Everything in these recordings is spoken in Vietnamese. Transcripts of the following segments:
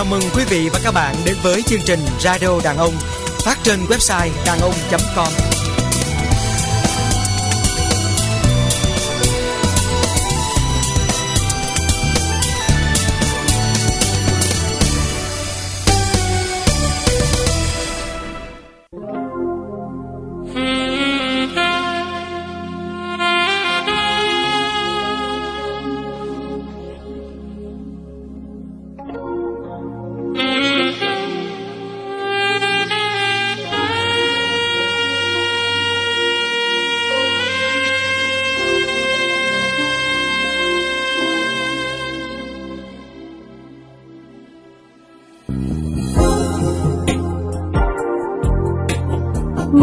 Chào mừng quý vị và các bạn đến với chương trình Radio Đàn Ông, phát trên website đàn ông.com.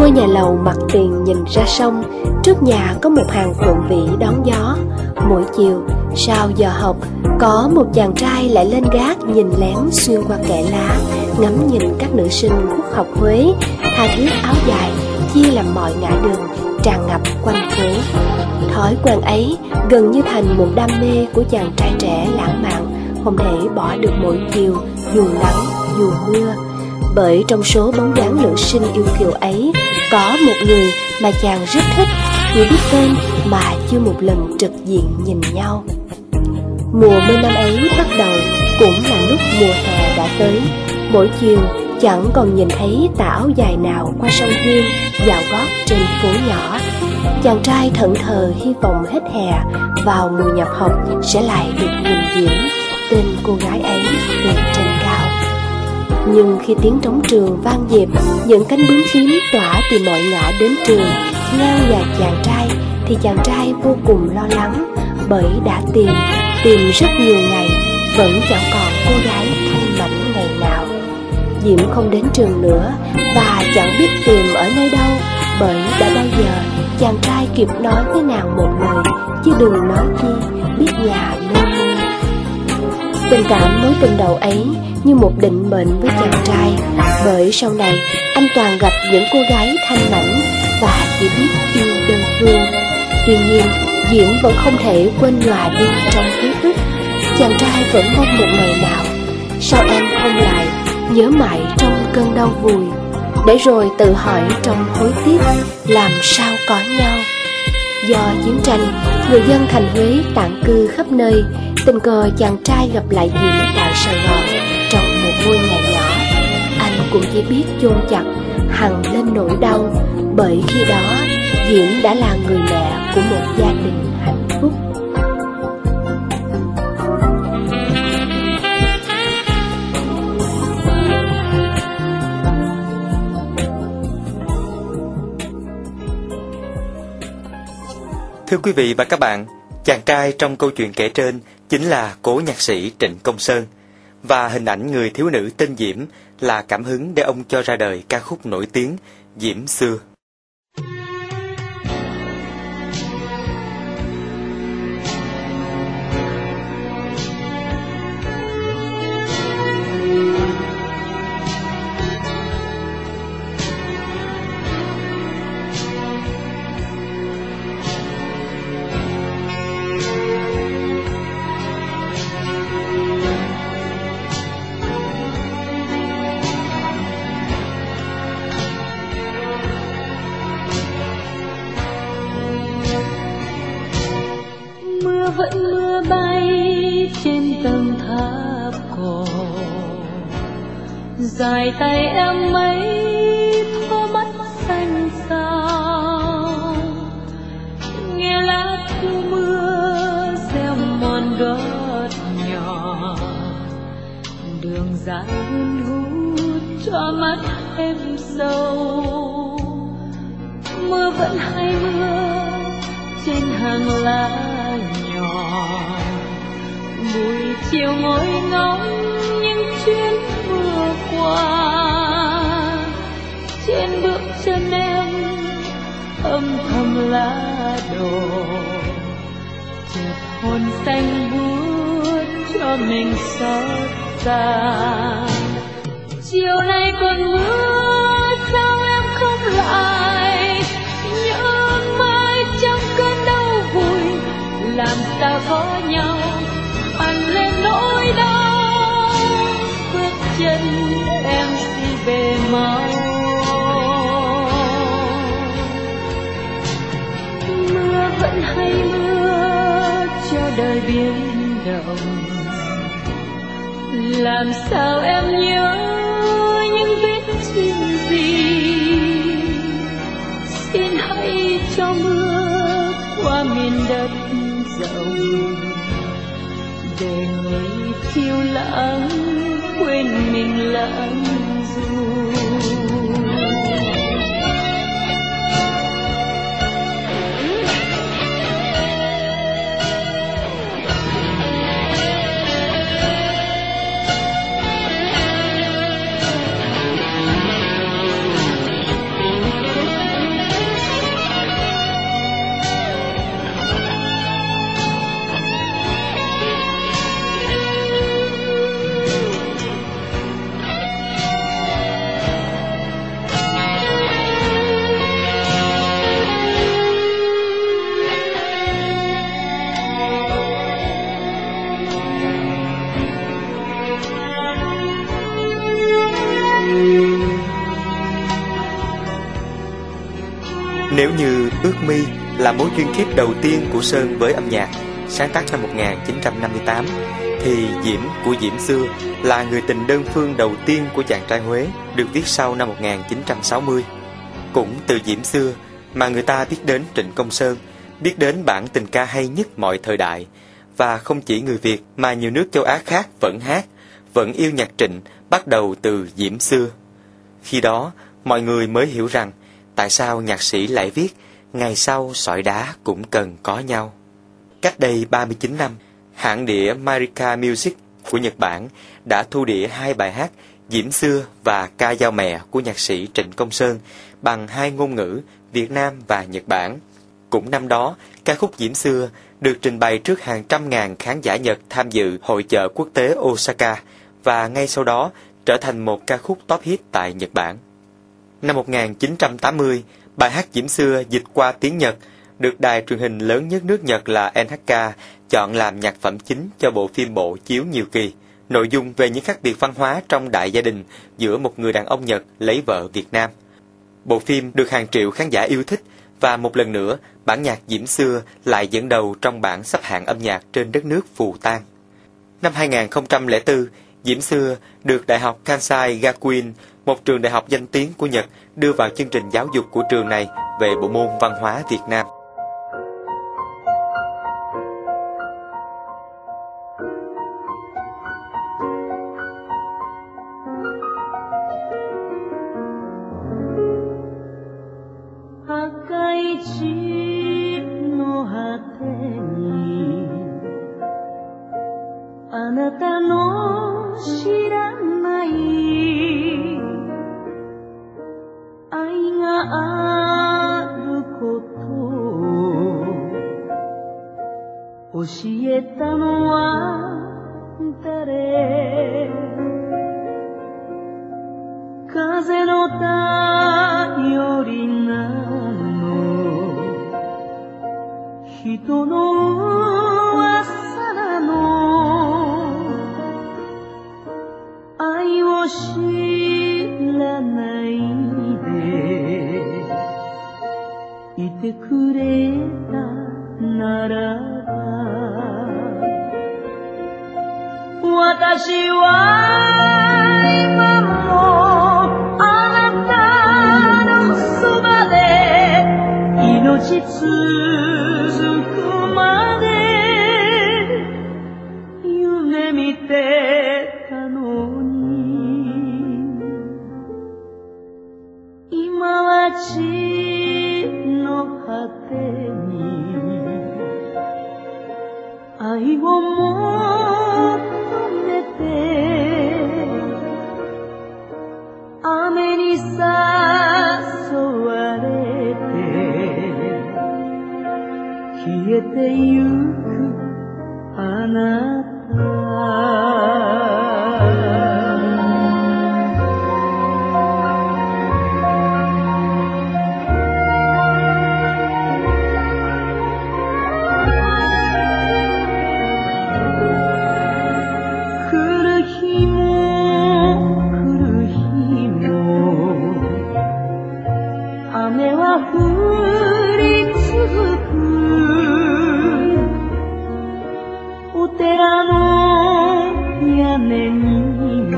Ngôi nhà lầu mặt tiền nhìn ra sông, Trước nhà có một hàng phượng vĩ đón gió. Mỗi chiều, sau giờ học, Có một chàng trai lại lên gác Nhìn lén xuyên qua kẽ lá, Ngắm nhìn các nữ sinh quốc học Huế. Tha thiết áo dài, Chia làm mọi ngã đường, Tràn ngập quanh phố. Thói quen ấy gần như thành một đam mê Của chàng trai trẻ lãng mạn, Không thể bỏ được mỗi chiều, Dù nắng, dù mưa bởi trong số bóng dáng nữ sinh yêu kiều ấy, có một người mà chàng rất thích, chỉ biết tên mà chưa một lần trực diện nhìn nhau. Mùa mưa năm ấy bắt đầu cũng là lúc mùa hè đã tới. Mỗi chiều, chẳng còn nhìn thấy tà áo dài nào qua sông Hương, dạo gót trên phố nhỏ. Chàng trai thẫn thờ hy vọng hết hè vào mùa nhập học sẽ lại được nhìn diễn. Tên cô gái ấy từ trên nhưng khi tiếng trống trường vang dịp Những cánh bướm tím tỏa từ mọi ngã đến trường Ngang nhà chàng trai Thì chàng trai vô cùng lo lắng Bởi đã tìm, tìm rất nhiều ngày Vẫn chẳng còn cô gái thanh mảnh ngày nào. Diễm không đến trường nữa Và chẳng biết tìm ở nơi đâu Bởi đã bao giờ chàng trai kịp nói với nàng một lời Chứ đừng nói chi biết nhà nơi Tình cảm mối tình đầu ấy như một định mệnh với chàng trai. Bởi sau này anh toàn gặp những cô gái thanh mảnh Và chỉ biết yêu đơn phương. Tuy nhiên Diễm vẫn không thể quên nhòa đi trong ký ức. Chàng trai vẫn mong một ngày nào Sao em không lại nhớ mãi trong cơn đau vùi? Để rồi tự hỏi trong hối tiếc Làm sao có nhau? Do chiến tranh, người dân thành Huế tản cư khắp nơi Tình cờ chàng trai gặp lại Diễm tại Sài Gòn Trong một ngôi nhà nhỏ. Anh cũng chỉ biết chôn chặt Hằng lên nỗi đau Bởi khi đó Diễm đã là người mẹ của một gia đình hạnh phúc. Thưa quý vị và các bạn, chàng trai trong câu chuyện kể trên chính là cố nhạc sĩ Trịnh Công Sơn và hình ảnh người thiếu nữ tên Diễm là cảm hứng để ông cho ra đời ca khúc nổi tiếng Diễm xưa. Mưa mưa bay trên tầng tháp cổ dài tay em mấy thua mắt xanh sao. Nghe lá thu mưa gieo mòn gót nhỏ. Đường dài hun hút cho mắt em sâu. Mưa vẫn hay mưa trên hàng lá buổi chiều ngồi ngóng những chuyến mưa qua. Trên bước chân em, âm thầm lá đổ. Chợt hồn xanh buốt cho mình xót xa. Chiều nay còn mưa sao em không lại? Cho đời biến động. Làm sao em nhớ những vết chim gì? Xin hãy cho mưa qua miền đất rộng, để ngày phiêu lãng quên mình lãng du. Mi là mối duyên kiếp đầu tiên của Sơn với âm nhạc, sáng tác năm 1958, thì Diễm của Diễm Xưa là người tình đơn phương đầu tiên của chàng trai Huế, được viết sau năm 1960. Cũng từ Diễm Xưa mà người ta biết đến Trịnh Công Sơn, biết đến bản tình ca hay nhất mọi thời đại, và không chỉ người Việt mà nhiều nước châu Á khác vẫn hát, vẫn yêu nhạc Trịnh bắt đầu từ Diễm Xưa. Khi đó, mọi người mới hiểu rằng tại sao nhạc sĩ lại viết ngày sau sỏi đá cũng cần có nhau. Cách đây 39 năm, hãng đĩa Marika Music của Nhật Bản đã thu đĩa hai bài hát Diễm Xưa và Ca Dao Mẹ của nhạc sĩ Trịnh Công Sơn bằng hai ngôn ngữ Việt Nam và Nhật Bản. Cũng năm đó, ca khúc Diễm Xưa được trình bày trước hàng trăm ngàn khán giả Nhật tham dự hội chợ quốc tế Osaka và ngay sau đó trở thành một ca khúc top hit tại Nhật Bản. Năm 1980, bài hát Diễm Xưa dịch qua tiếng Nhật được đài truyền hình lớn nhất nước Nhật là NHK chọn làm nhạc phẩm chính cho bộ phim bộ chiếu nhiều kỳ. Nội dung về những khác biệt văn hóa trong đại gia đình giữa một người đàn ông Nhật lấy vợ Việt Nam. Bộ phim được hàng triệu khán giả yêu thích và một lần nữa bản nhạc Diễm Xưa lại dẫn đầu trong bảng xếp hạng âm nhạc trên đất nước phù tang. Năm 2004, Diễm Xưa được Đại học Kansai Gakuin, một trường đại học danh tiếng của Nhật, đưa vào chương trình giáo dục của trường này về bộ môn văn hóa Việt Nam. Hãy subscribe aguantaré. Kaze no tayori nano, hito no asa nano, ai wo shiranai de, ite kureta ならば私は今もあなたのそばで命続くまで夢見てたのに今は違う雨は降り続くお寺の屋根にも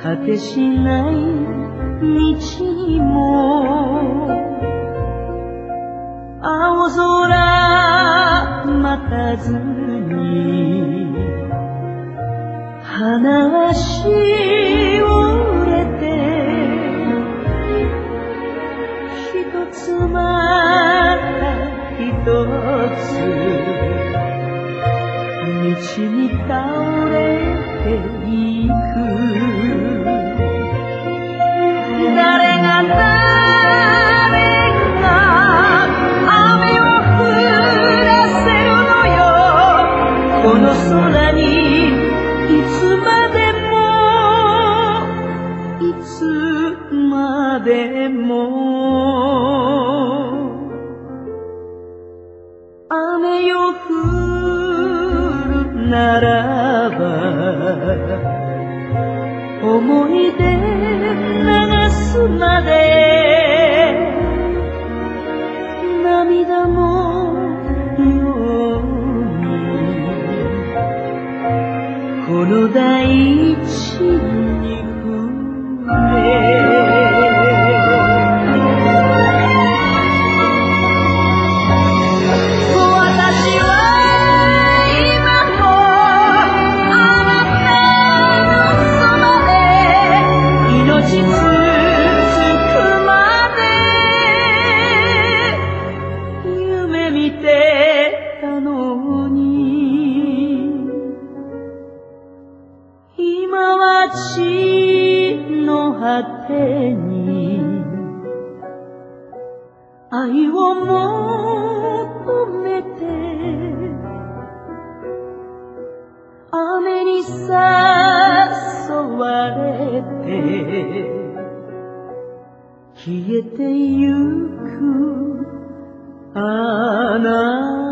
果てしない道も青空待たずに花はしつ道に倒れていく。誰が誰が雨を降らせるのよ。この空に愛を求めて雨に誘われて消えてゆくあな